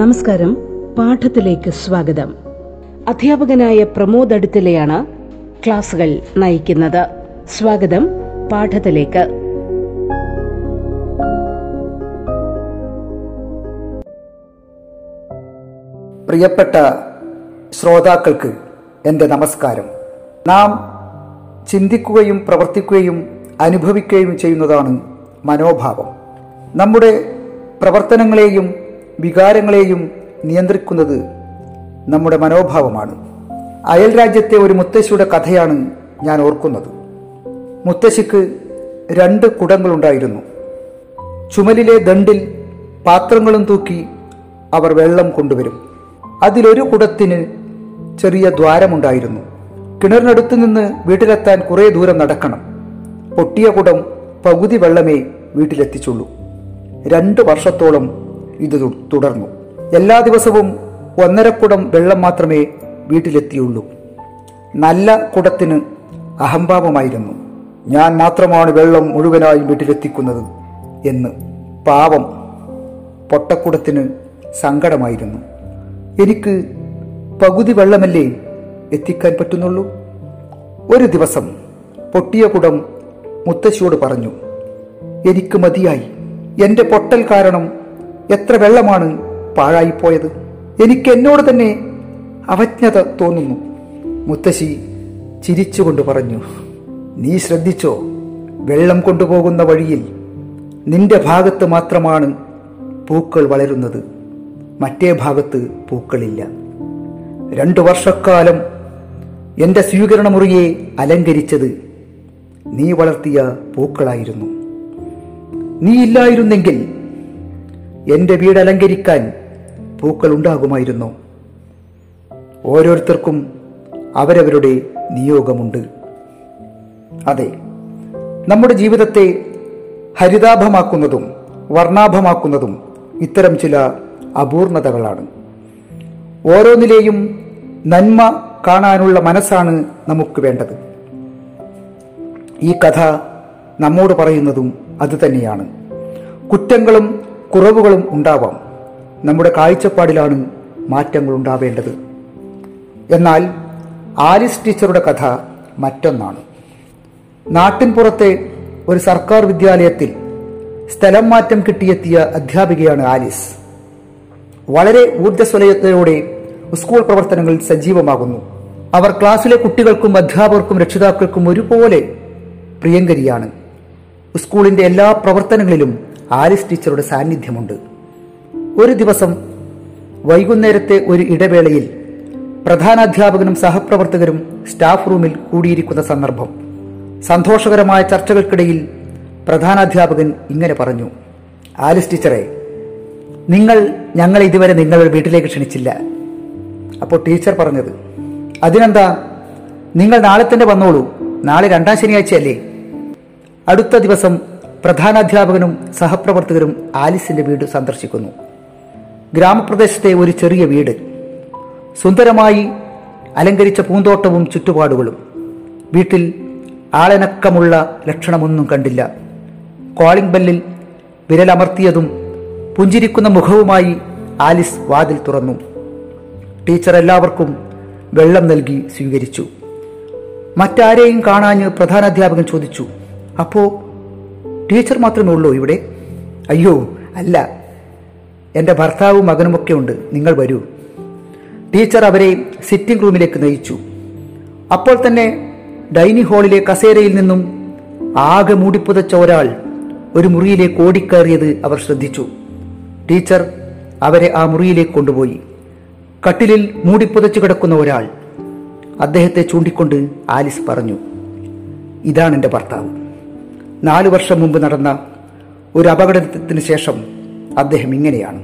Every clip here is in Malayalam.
നമസ്കാരം. പാഠത്തിലേക്ക് സ്വാഗതം. അധ്യാപകനായ പ്രമോദ് അടുത്തലയാണ് ക്ലാസുകൾ നയിക്കുന്നത്. സ്വാഗതം പാഠത്തിലേക്ക്. പ്രിയപ്പെട്ട ശ്രോതാക്കൾക്ക് എന്റെ നമസ്കാരം. നാം ചിന്തിക്കുകയും പ്രവർത്തിക്കുകയും അനുഭവിക്കുകയും ചെയ്യുന്നതാണ് മനോഭാവം. നമ്മുടെ പ്രവർത്തനങ്ങളെയും വികാരങ്ങളെയും നിയന്ത്രിക്കുന്നത് നമ്മുടെ മനോഭാവമാണ്. അയൽ രാജ്യത്തെ ഒരു മുത്തശ്ശിയുടെ കഥയാണ് ഞാൻ ഓർക്കുന്നത്. മുത്തശ്ശിക്ക് രണ്ട് കുടങ്ങളുണ്ടായിരുന്നു. ചുമലിലെ ദണ്ടിൽ പാത്രങ്ങളും തൂക്കി അവർ വെള്ളം കൊണ്ടുവരും. അതിലൊരു കുടത്തിന് ചെറിയ ദ്വാരമുണ്ടായിരുന്നു. കിണറിനടുത്തു നിന്ന് വീട്ടിലെത്താൻ കുറേ ദൂരം നടക്കണം. പൊട്ടിയ കുടം പകുതി വെള്ളമേ വീട്ടിലെത്തിച്ചുള്ളൂ. രണ്ട് വർഷത്തോളം ഇത് തുടർന്നു. എല്ലാ ദിവസവും ഒന്നരക്കുടം വെള്ളം മാത്രമേ വീട്ടിലെത്തിയുള്ളൂ. നല്ല കുടത്തിന് അഹംഭാവമായിരുന്നു. ഞാൻ മാത്രമാണ് വെള്ളം മുഴുവനായും വീട്ടിലെത്തിക്കുന്നത് എന്ന് പാവം പൊട്ടക്കുടത്തിന് സങ്കടമായിരുന്നു. എനിക്ക് പകുതി വെള്ളമല്ലേ എത്തിക്കാൻ പറ്റുന്നുള്ളൂ? ഒരു ദിവസം പൊട്ടിയ കുടം മുത്തശ്ശിയോട് പറഞ്ഞു എനിക്ക് മതിയായി. എന്റെ പൊട്ടൽ കാരണം എത്ര വെള്ളമാണ് പാഴായിപ്പോയത്. എനിക്ക് എന്നോട് തന്നെ അവജ്ഞത തോന്നുന്നു. മുത്തശ്ശി ചിരിച്ചുകൊണ്ട് പറഞ്ഞു നീ ശ്രദ്ധിച്ചോ വെള്ളം കൊണ്ടുപോകുന്ന വഴിയിൽ നിന്റെ ഭാഗത്ത് മാത്രമാണ് പൂക്കൾ വളരുന്നത്. മറ്റേ ഭാഗത്ത് പൂക്കളില്ല. രണ്ടു വർഷക്കാലം എന്റെ സ്വീകരണ മുറിയെ അലങ്കരിച്ചത് നീ വളർത്തിയ പൂക്കളായിരുന്നു. നീ ഇല്ലായിരുന്നെങ്കിൽ എന്റെ വീട് അലങ്കരിക്കാൻ പൂക്കൾ ഉണ്ടാകുമായിരുന്നു. ഓരോരുത്തർക്കും അവരവരുടെ നിയോഗമുണ്ട്. അതെ നമ്മുടെ ജീവിതത്തെ ഹരിതാഭമാക്കുന്നതും വർണാഭമാക്കുന്നതും ഇത്തരം ചില അപൂർണതകളാണ്. ഓരോന്നിലെയും നന്മ കാണാനുള്ള മനസ്സാണ് നമുക്ക് വേണ്ടത്. ഈ കഥ നമ്മോട് പറയുന്നതും അതുതന്നെയാണ് കുറ്റങ്ങളും കുറവുകളും ഉണ്ടാവാം. നമ്മുടെ കാഴ്ചപ്പാടിലാണ് മാറ്റങ്ങൾ ഉണ്ടാവേണ്ടത്. എന്നാൽ ആലിസ് ടീച്ചറുടെ കഥ മറ്റൊന്നാണ്. നാട്ടിൻ പുറത്തെ ഒരു സർക്കാർ വിദ്യാലയത്തിൽ സ്ഥലം മാറ്റം കിട്ടിയെത്തിയ അധ്യാപികയാണ് ആലിസ് വളരെ ഊർജസ്വലയത്തോടെ സ്കൂൾ പ്രവർത്തനങ്ങൾ സജീവമാകുന്നു. അവർ ക്ലാസ്സിലെ കുട്ടികൾക്കും അധ്യാപകർക്കും രക്ഷിതാക്കൾക്കും ഒരുപോലെ പ്രിയങ്കരിയാണ്. സ്കൂളിന്റെ എല്ലാ പ്രവർത്തനങ്ങളിലും ആലിസ് ടീച്ചറുടെ സാന്നിധ്യമുണ്ട്. ഒരു ദിവസം വൈകുന്നേരത്തെ ഒരു ഇടവേളയിൽ പ്രധാനാധ്യാപകനും സഹപ്രവർത്തകരും സ്റ്റാഫ് റൂമിൽ കൂടിയിരിക്കുന്ന സന്ദർഭം. സന്തോഷകരമായ ചർച്ചകൾക്കിടയിൽ പ്രധാനാധ്യാപകൻ ഇങ്ങനെ പറഞ്ഞു. ആലിസ് ടീച്ചറെ നിങ്ങൾ ഞങ്ങൾ ഇതുവരെ നിങ്ങളുടെ വീട്ടിലേക്ക് ക്ഷണിച്ചില്ല. അപ്പോൾ ടീച്ചർ പറഞ്ഞത് അതിനെന്താ? നിങ്ങൾ നാളെ തന്നെ വന്നോളൂ. നാളെ രണ്ടാം ശനിയാഴ്ചയല്ലേ. അടുത്ത ദിവസം പ്രധാനാധ്യാപകനും സഹപ്രവർത്തകരും ആലിസിന്റെ വീട് സന്ദർശിക്കുന്നു. ഗ്രാമപ്രദേശത്തെ ഒരു ചെറിയ വീട്. സുന്ദരമായി അലങ്കരിച്ച പൂന്തോട്ടവും ചുറ്റുപാടുകളും. വീട്ടിൽ ആളനക്കമുള്ള ലക്ഷണമൊന്നും കണ്ടില്ല. കോളിംഗ് ബെല്ലിൽ വിരലമർത്തിയതും പുഞ്ചിരിക്കുന്ന മുഖവുമായി ആലിസ് വാതിൽ തുറന്നു. ടീച്ചർ എല്ലാവർക്കും വെള്ളം നൽകി സ്വീകരിച്ചു. മറ്റാരെയും കാണാഞ്ഞ് പ്രധാനാധ്യാപകൻ ചോദിച്ചു അപ്പോ ടീച്ചർ മാത്രമേ ഉള്ളൂ ഇവിടെ. അയ്യോ അല്ല. എന്റെ ഭർത്താവും മകനുമൊക്കെ ഉണ്ട്. നിങ്ങൾ വരൂ. ടീച്ചർ അവരെ സിറ്റിംഗ് റൂമിലേക്ക് നയിച്ചു. അപ്പോൾ തന്നെ ഡൈനിങ് ഹാളിലെ കസേരയിൽ നിന്നും ആകെ മൂടിപ്പുതച്ച ഒരാൾ ഒരു മുറിയിലേക്ക് ഓടിക്കയറിയത് അവർ ശ്രദ്ധിച്ചു. ടീച്ചർ അവരെ ആ മുറിയിലേക്ക് കൊണ്ടുപോയി. കട്ടിലിൽ മൂടിപ്പുതച്ചു കിടക്കുന്ന ഒരാൾ അദ്ദേഹത്തെ ചൂണ്ടിക്കൊണ്ട് ആലിസ് പറഞ്ഞു ഇതാണ് എന്റെ ഭർത്താവ്. നാലു വർഷം മുമ്പ് നടന്ന ഒരു അപകടത്തിന് ശേഷം അദ്ദേഹം ഇങ്ങനെയാണ്.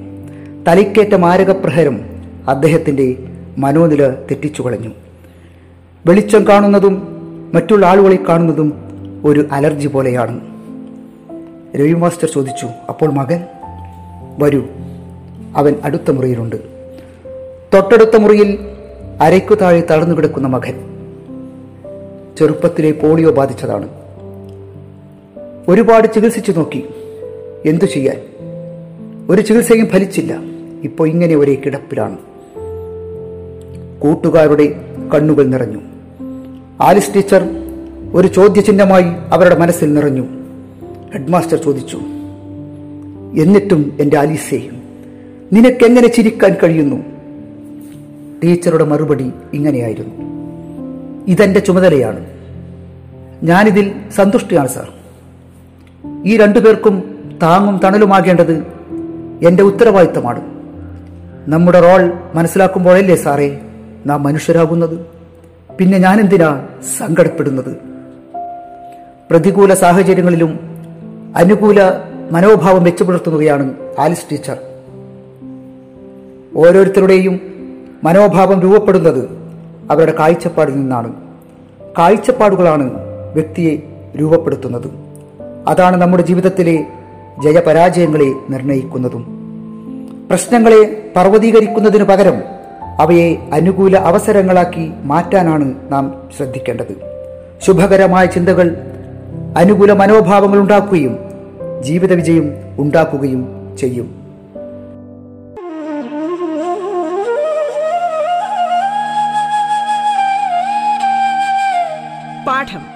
തലയ്ക്കേറ്റ മാരകപ്രഹരം അദ്ദേഹത്തിന്റെ മനോനില തെറ്റിച്ചു കളഞ്ഞു. വെളിച്ചം കാണുന്നതും മറ്റുള്ള ആളുകളെ കാണുന്നതും ഒരു അലർജി പോലെയാണ്. രവി മാസ്റ്റർ ചോദിച്ചു അപ്പോൾ മകൻ? വരൂ. അവൻ അടുത്ത മുറിയിലുണ്ട്. തൊട്ടടുത്ത മുറിയിൽ അരയ്ക്കു താഴെ തളർന്നു കിടക്കുന്ന മകൻ. ചെറുപ്പത്തിലെ പോളിയോ ബാധിച്ചതാണ്. ഒരുപാട് ചികിത്സിച്ചു നോക്കി. എന്തു ചെയ്യാൻ? ഒരു ചികിത്സയും ഫലിച്ചില്ല. ഇപ്പോൾ ഇങ്ങനെ ഒരേ കിടപ്പിലാണ്. കൂട്ടുകാരുടെ കണ്ണുകൾ നിറഞ്ഞു. ആലിസ് ടീച്ചർ ഒരു ചോദ്യചിഹ്നമായി അവരുടെ മനസ്സിൽ നിറഞ്ഞു. ഹെഡ്മാസ്റ്റർ ചോദിച്ചു എന്നിട്ടും എന്റെ ആലീസേ നിനക്കെങ്ങനെ ചിരിക്കാൻ കഴിയുന്നു? ടീച്ചറുടെ മറുപടി ഇങ്ങനെയായിരുന്നു. ഇതെന്റെ ചുമതലയാണ്. ഞാനിതിൽ സന്തുഷ്ടിയാണ് സാർ. ഈ രണ്ടുപേർക്കും താങ്ങും തണലുമാകേണ്ടത് എന്റെ ഉത്തരവാദിത്തമാണ്. നമ്മുടെ റോൾ മനസ്സിലാക്കുമ്പോഴല്ലേ സാറേ നാം മനുഷ്യരാകുന്നത്? പിന്നെ ഞാൻ ഞാനെന്തിനാ സങ്കടപ്പെടുന്നത്? പ്രതികൂല സാഹചര്യങ്ങളിലും അനുകൂല മനോഭാവം മെച്ചപ്പെടുത്തുന്നവയാണ് ആലിസ് ടീച്ചർ. ഓരോരുത്തരുടെയും മനോഭാവം രൂപപ്പെടുന്നത് അവരുടെ കാഴ്ചപ്പാടിൽ നിന്നാണ്. കാഴ്ചപ്പാടുകളാണ് വ്യക്തിയെ രൂപപ്പെടുത്തുന്നത്. അതാണ് നമ്മുടെ ജീവിതത്തിലെ ജയപരാജയങ്ങളെ നിർണയിക്കുന്നതും. പ്രശ്നങ്ങളെ പർവതീകരിക്കുന്നതിനു പകരം അവയെ അനുകൂല അവസരങ്ങളാക്കി മാറ്റാനാണ് നാം ശ്രദ്ധിക്കേണ്ടത്. ശുഭകരമായ ചിന്തകൾ അനുകൂല മനോഭാവങ്ങൾ ഉണ്ടാക്കുകയും ജീവിത വിജയം ഉണ്ടാക്കുകയും ചെയ്യും. പാഠം.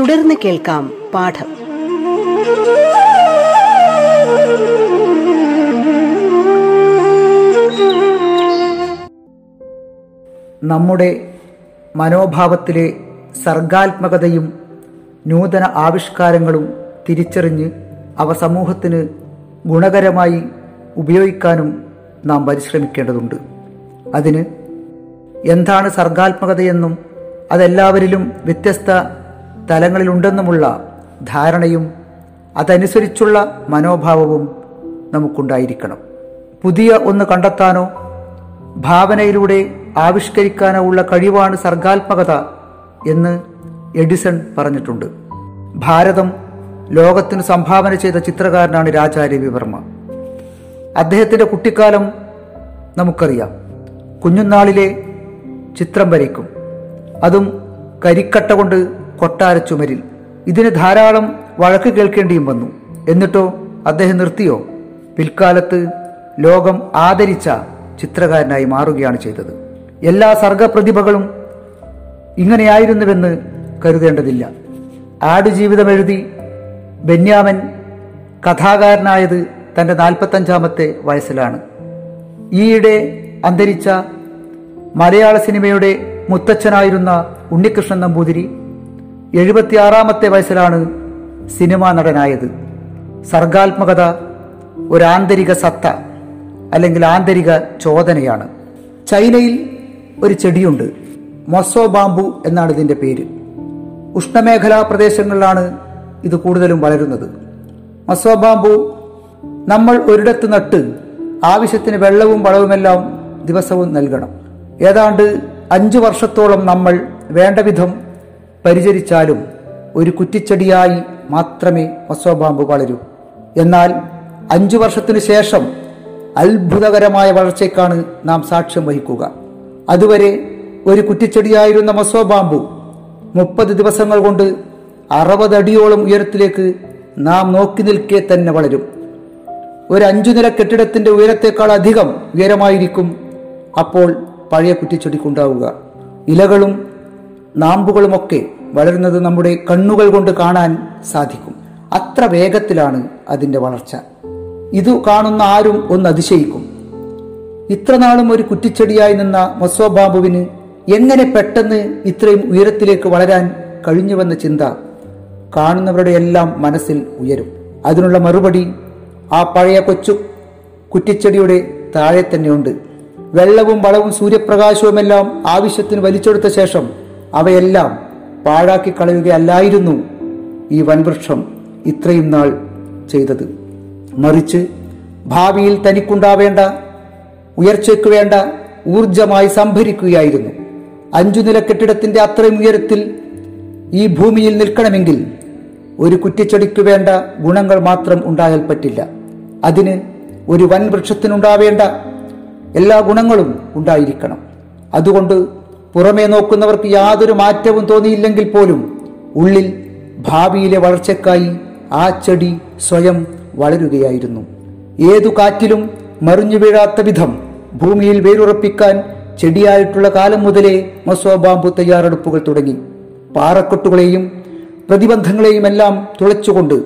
തുടർന്ന് കേൾക്കാം പാഠം. നമ്മുടെ മനോഭാവത്തിലെ സർഗാത്മകതയും നൂതന ആവിഷ്കാരങ്ങളും തിരിച്ചറിഞ്ഞ് അവ സമൂഹത്തിന് ഗുണകരമായി ഉപയോഗിക്കാനും നാം പരിശ്രമിക്കേണ്ടതുണ്ട്. അതിന് എന്താണ് സർഗാത്മകതയെന്നും അതെല്ലാവരിലും വ്യത്യസ്ത തലങ്ങളിലുണ്ടെന്നുമുള്ള ധാരണയും അതനുസരിച്ചുള്ള മനോഭാവവും നമുക്കുണ്ടായിരിക്കണം. പുതിയ ഒന്ന് കണ്ടെത്താനോ ഭാവനയിലൂടെ ആവിഷ്കരിക്കാനോ ഉള്ള കഴിവാണ് സർഗാത്മകത എന്ന് എഡിസൺ പറഞ്ഞിട്ടുണ്ട്. ഭാരതം ലോകത്തിന് സംഭാവന ചെയ്ത ചിത്രകാരനാണ് രാജാ രവിവർമ്മ അദ്ദേഹത്തിന്റെ കുട്ടിക്കാലം നമുക്കറിയാം. കുഞ്ഞുനാളിലെ ചിത്രം വരയ്ക്കും. അതും കരിക്കട്ട കൊണ്ട് കൊട്ടാര ചുമരിൽ ഇതിന് ധാരാളം വഴക്ക് കേൾക്കേണ്ടിയും വന്നു. എന്നിട്ടോ അദ്ദേഹം നിർത്തിയോ? പിൽക്കാലത്ത് ലോകം ആദരിച്ച ചിത്രകാരനായി മാറുകയാണ് ചെയ്തത്. എല്ലാ സർഗപ്രതിഭകളും ഇങ്ങനെയായിരുന്നുവെന്ന് കരുതേണ്ടതില്ല. ആടുജീവിതം എഴുതി ബെന്യാമൻ കഥാകാരനായത് തന്റെ നാൽപ്പത്തഞ്ചാമത്തെ വയസ്സിലാണ്. ഈയിടെ അന്തരിച്ച മലയാള സിനിമയുടെ മുത്തച്ഛനായിരുന്ന ഉണ്ണികൃഷ്ണൻ നമ്പൂതിരി എഴുപത്തിയാറാമത്തെ വയസ്സിലാണ് സിനിമാ നടനായത്. സർഗാത്മകത ഒരു ആന്തരിക സത്ത അല്ലെങ്കിൽ ആന്തരിക ചോദനയാണ്. ചൈനയിൽ ഒരു ചെടിയുണ്ട്. മൊസോ ബാംബു എന്നാണ് ഇതിന്റെ പേര്. ഉഷ്ണമേഖലാ പ്രദേശങ്ങളിലാണ് ഇത് കൂടുതലും വളരുന്നത്. മൊസോ ബാംബു നമ്മൾ ഒരിടത്ത് നട്ട് ആവശ്യത്തിന് വെള്ളവും വളവുമെല്ലാം ദിവസവും നൽകണം. ഏതാണ്ട് അഞ്ചു വർഷത്തോളം നമ്മൾ വേണ്ട വിധം പരിചരിച്ചാലും ഒരു കുറ്റിച്ചെടിയായി മാത്രമേ മൊസോബാമ്പ് വളരൂ. എന്നാൽ അഞ്ചു വർഷത്തിനു ശേഷം അത്ഭുതകരമായ വളർച്ചയ്ക്കാണ് നാം സാക്ഷ്യം വഹിക്കുക. അതുവരെ ഒരു കുറ്റിച്ചെടിയായിരുന്ന മൊസോബാമ്പു മുപ്പത് ദിവസങ്ങൾ കൊണ്ട് അറുപതടിയോളം ഉയരത്തിലേക്ക് നാം നോക്കി നിൽക്കെ തന്നെ വളരും. ഒരു അഞ്ചു നില കെട്ടിടത്തിന്റെ ഉയരത്തേക്കാൾ അധികം ഉയരമായിരിക്കും അപ്പോൾ പഴയ കുറ്റിച്ചെടിക്കുണ്ടാവുക. ഇലകളും നാമ്പുകളുമൊക്കെ വളരുന്നത് നമ്മുടെ കണ്ണുകൾ കൊണ്ട് കാണാൻ സാധിക്കും. അത്ര വേഗത്തിലാണ് അതിന്റെ വളർച്ച. ഇത് കാണുന്ന ആരും ഒന്ന് അതിശയിക്കും. ഇത്രനാളും ഒരു കുറ്റിച്ചെടിയായി നിന്ന മൊസോ ബാബുവിന് എങ്ങനെ പെട്ടെന്ന് ഇത്രയും ഉയരത്തിലേക്ക് വളരാൻ കഴിഞ്ഞുവെന്ന ചിന്ത കാണുന്നവരുടെ എല്ലാം മനസ്സിൽ ഉയരും. അതിനുള്ള മറുപടി ആ പഴയ കൊച്ചു കുറ്റിച്ചെടിയുടെ താഴെ തന്നെയുണ്ട്. വെള്ളവും വളവും സൂര്യപ്രകാശവുമെല്ലാം ആവശ്യത്തിന് വലിച്ചെടുത്ത ശേഷം അവയെല്ലാം പാഴാക്കി കളയുകയല്ലായിരുന്നു ഈ വൻവൃക്ഷം ഇത്രയും നാൾ ചെയ്തത്. മറിച്ച് ഭാവിയിൽ തനിക്കുണ്ടാവേണ്ട ഉയർച്ചയ്ക്ക് വേണ്ട ഊർജമായി സംഭരിക്കുകയായിരുന്നു. അഞ്ചു നില കെട്ടിടത്തിന്റെ അത്രയും ഉയരത്തിൽ ഈ ഭൂമിയിൽ നിൽക്കണമെങ്കിൽ ഒരു കുറ്റിച്ചെടിക്ക് വേണ്ട ഗുണങ്ങൾ മാത്രം ഉണ്ടായാൽ പറ്റില്ല. അതിന് ഒരു വൻ വൃക്ഷത്തിനുണ്ടാവേണ്ട എല്ലാ ഗുണങ്ങളും ഉണ്ടായിരിക്കണം. അതുകൊണ്ട് പുറമേ നോക്കുന്നവർക്ക് യാതൊരു മാറ്റവും തോന്നിയില്ലെങ്കിൽ പോലും ഉള്ളിൽ ഭാവിയിലെ വളർച്ചയ്ക്കായി ആ ചെടി സ്വയം വളരുകയായിരുന്നു. ഏതു കാറ്റിലും മറിഞ്ഞു വീഴാത്ത വിധം ഭൂമിയിൽ വേരുറപ്പിക്കാൻ ചെടിയായിട്ടുള്ള കാലം മുതലേ മസോബാമ്പു തയ്യാറെടുപ്പുകൾ തുടങ്ങി. പാറക്കെട്ടുകളെയും പ്രതിബന്ധങ്ങളെയും എല്ലാം തുളച്ചുകൊണ്ട്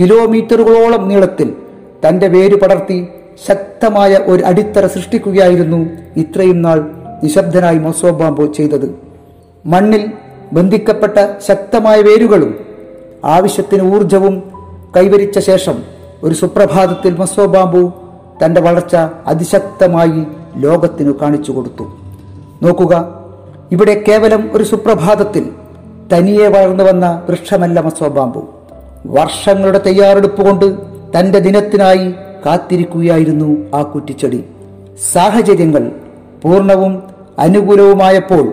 കിലോമീറ്ററുകളോളം നീളത്തിൽ തന്റെ വേര് പടർത്തി ശക്തമായ ഒരു അടിത്തറ സൃഷ്ടിക്കുകയായിരുന്നു ഇത്രയും നാൾ നിശബ്ദനായി മൊസോ ബാമ്പു ചെയ്തത്. മണ്ണിൽ ബന്ധിക്കപ്പെട്ട ശക്തമായ വേരുകളും ആവശ്യത്തിന് ഊർജവും കൈവരിച്ച ശേഷം ഒരു സുപ്രഭാതത്തിൽ മൊസോ ബാമ്പു തന്റെ വളർച്ച അതിശക്തമായി ലോകത്തിനു കാണിച്ചു കൊടുത്തു. നോക്കുക ഇവിടെ കേവലം ഒരു സുപ്രഭാതത്തിൽ തനിയെ വളർന്നു വന്ന വൃക്ഷമല്ല മസോ ബാമ്പു വർഷങ്ങളുടെ തയ്യാറെടുപ്പ് കൊണ്ട് തന്റെ ദിനത്തിനായി കാത്തിരിക്കുകയായിരുന്നു ആ കുറ്റിച്ചെടി. സാഹചര്യങ്ങൾ പൂർണവും അനുകൂലവുമായപ്പോൾ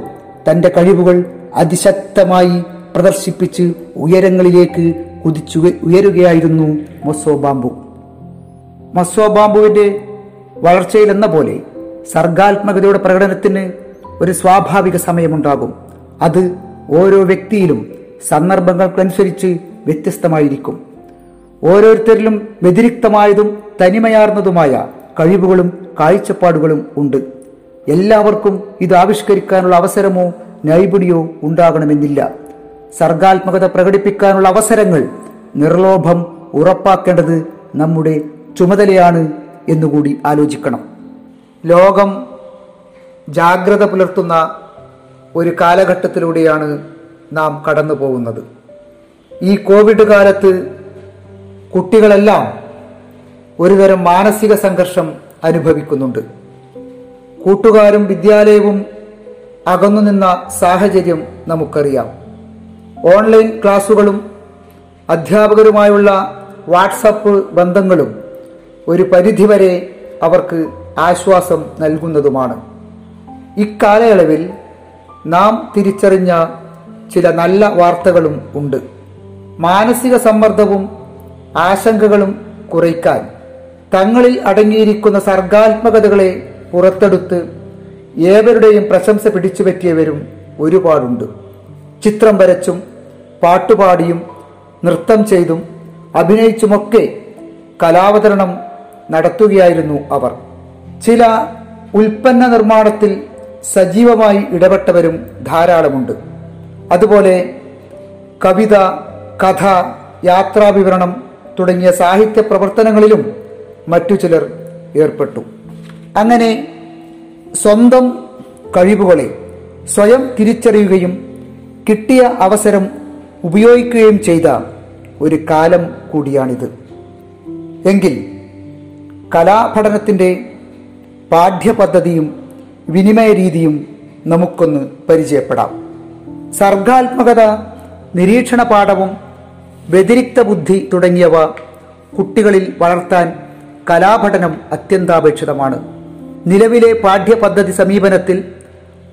തന്റെ കഴിവുകൾ അതിശക്തമായി പ്രദർശിപ്പിച്ച് ഉയരങ്ങളിലേക്ക് കുതിച്ചു ഉയരുകയായിരുന്നു മൊസോ ബാമ്പു മസോ ബാമ്പുവിന്റെ വളർച്ചയിൽ എന്ന പോലെ സർഗാത്മകതയുടെ പ്രകടനത്തിന് ഒരു സ്വാഭാവിക സമയമുണ്ടാകും. അത് ഓരോ വ്യക്തിയിലും സന്ദർഭങ്ങൾക്കനുസരിച്ച് വ്യത്യസ്തമായിരിക്കും. ഓരോരുത്തരിലും വ്യതിരിക്തമായതും തനിമയാർന്നതുമായ കഴിവുകളും കാഴ്ചപ്പാടുകളും ഉണ്ട്. എല്ലാവർക്കും ഇത് ആവിഷ്കരിക്കാനുള്ള അവസരമോ നൈപുണ്യമോ ഉണ്ടാകണമെന്നില്ല. സർഗാത്മകത പ്രകടിപ്പിക്കാനുള്ള അവസരങ്ങൾ നിർലോഭം ഉറപ്പാക്കേണ്ടത് നമ്മുടെ ചുമതലയാണ് എന്നുകൂടി ആലോചിക്കണം. ലോകം ജാഗ്രത പുലർത്തുന്ന ഒരു കാലഘട്ടത്തിലൂടെയാണ് നാം കടന്നു പോകുന്നത്. ഈ കോവിഡ് കാലത്ത് കുട്ടികളെല്ലാം ഒരുതരം മാനസിക സംഘർഷം അനുഭവിക്കുന്നുണ്ട്. കൂട്ടുകാരും വിദ്യാലയവും അകന്നു നിന്ന സാഹചര്യം നമുക്കറിയാം. ഓൺലൈൻ ക്ലാസുകളും അധ്യാപകരുമായുള്ള വാട്സപ്പ് ബന്ധങ്ങളും ഒരു പരിധിവരെ അവർക്ക് ആശ്വാസം നൽകുന്നതുമാണ്. ഇക്കാലയളവിൽ നാം തിരിച്ചറിഞ്ഞ ചില നല്ല വാർത്തകളും ഉണ്ട്. മാനസിക സമ്മർദ്ദവും ആശങ്കകളും കുറയ്ക്കാൻ തങ്ങളിൽ അടങ്ങിയിരിക്കുന്ന സർഗാത്മകതകളെ പുറത്തെടുത്ത് ഏവരുടെയും പ്രശംസ പിടിച്ചുപറ്റിയവരും ഒരുപാടുണ്ട്. ചിത്രം വരച്ചും പാട്ടുപാടിയും നൃത്തം ചെയ്തും അഭിനയിച്ചുമൊക്കെ കലാവതരണം നടത്തുകയായിരുന്നു അവർ. ചില ഉൽപ്പന്ന നിർമ്മാണത്തിൽ സജീവമായി ഇടപെട്ടവരും ധാരാളമുണ്ട്. അതുപോലെ കവിത കഥ യാത്രാവിവരണം തുടങ്ങിയ സാഹിത്യ പ്രവർത്തനങ്ങളിലും മറ്റു ചിലർ ഏർപ്പെട്ടു. അങ്ങനെ സ്വന്തം കഴിവുകളെ സ്വയം തിരിച്ചറിയുകയും കിട്ടിയ അവസരം ഉപയോഗിക്കുകയും ചെയ്ത ഒരു കാലം കൂടിയാണിത്. എങ്കിൽ കലാപഠനത്തിന്റെ പാഠ്യപദ്ധതിയും വിനിമയ രീതിയും നമുക്കൊന്ന് പരിചയപ്പെടാം. സർഗാത്മകത നിരീക്ഷണ പാഠവും വ്യതിരിക്ത ബുദ്ധി തുടങ്ങിയവ കുട്ടികളിൽ വളർത്താൻ കലാപഠനം അത്യന്താപേക്ഷിതമാണ്. നിലവിലെ പാഠ്യപദ്ധതി സമീപനത്തിൽ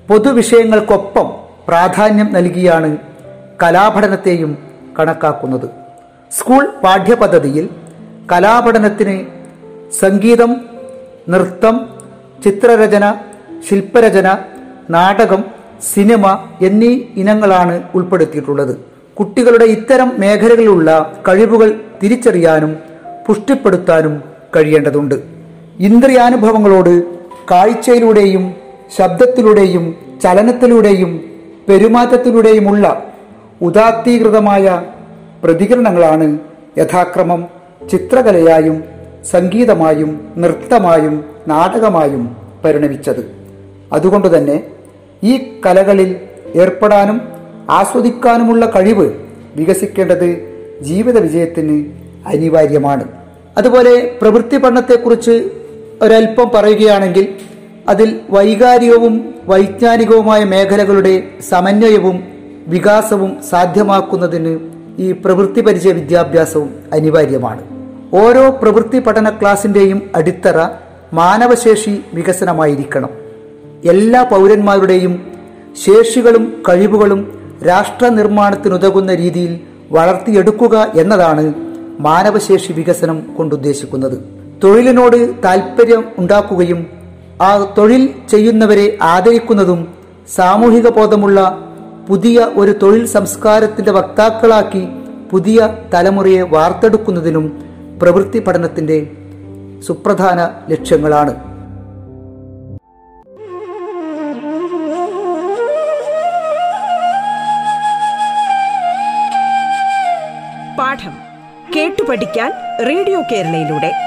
പൊതുവിഷയങ്ങൾക്കൊപ്പം പ്രാധാന്യം നൽകിയാണ് കലാപഠനത്തെയും കണക്കാക്കുന്നത്. സ്കൂൾ പാഠ്യപദ്ധതിയിൽ കലാപഠനത്തിന് സംഗീതം നൃത്തം ചിത്രരചന ശില്പരചന നാടകം സിനിമ എന്നീ ഇനങ്ങളാണ് ഉൾപ്പെടുത്തിയിട്ടുള്ളത്. കുട്ടികളുടെ ഇത്തരം മേഖലകളിലുള്ള കഴിവുകൾ തിരിച്ചറിയാനും പുഷ്ടിപ്പെടുത്താനും കഴിയേണ്ടതുണ്ട്. ഇന്ദ്രിയാനുഭവങ്ങളോട് കാഴ്ചയിലൂടെയും ശബ്ദത്തിലൂടെയും ചലനത്തിലൂടെയും പെരുമാറ്റത്തിലൂടെയുമുള്ള ഉദാത്തീകൃതമായ പ്രതികരണങ്ങളാണ് യഥാക്രമം ചിത്രകലയായും സംഗീതമായും നൃത്തമായും നാടകമായും പരിണമിച്ചത്. അതുകൊണ്ടുതന്നെ ഈ കലകളിൽ ഏർപ്പെടാനും ആസ്വദിക്കാനുമുള്ള കഴിവ് വികസിക്കേണ്ടത് ജീവിത വിജയത്തിന് അനിവാര്യമാണ്. അതുപോലെ പ്രവൃത്തി പഠനത്തെക്കുറിച്ച് ഒരല്പം പറയുകയാണെങ്കിൽ അതിൽ വൈകാരികവും വൈജ്ഞാനികവുമായ മേഖലകളുടെ സമന്വയവും വികാസവും സാധ്യമാക്കുന്നതിന് ഈ പ്രവൃത്തി പരിചയ വിദ്യാഭ്യാസവും അനിവാര്യമാണ്. ഓരോ പ്രവൃത്തി പഠന ക്ലാസിന്റെയും അടിത്തറ മാനവശേഷി വികസനമായിരിക്കണം. എല്ലാ പൗരന്മാരുടെയും ശേഷികളും കഴിവുകളും രാഷ്ട്ര നിർമ്മാണത്തിനുതകുന്ന രീതിയിൽ വളർത്തിയെടുക്കുക എന്നതാണ് മാനവശേഷി വികസനം കൊണ്ടുദ്ദേശിക്കുന്നത്. തൊഴിലിനോട് താൽപ്പര്യം ഉണ്ടാക്കുകയും ആ തൊഴിൽ ചെയ്യുന്നവരെ ആദരിക്കുന്നതും സാമൂഹിക ബോധമുള്ള പുതിയ ഒരു തൊഴിൽ സംസ്കാരത്തിന്റെ വക്താക്കളാക്കി പുതിയ തലമുറയെ വാർത്തെടുക്കുന്നതിനും പ്രവൃത്തി പഠനത്തിന്റെ സുപ്രധാന ലക്ഷ്യങ്ങളാണ്. പാഠം കേട്ടു പഠിക്കാൻ റേഡിയോ കേരളയിലൂടെ.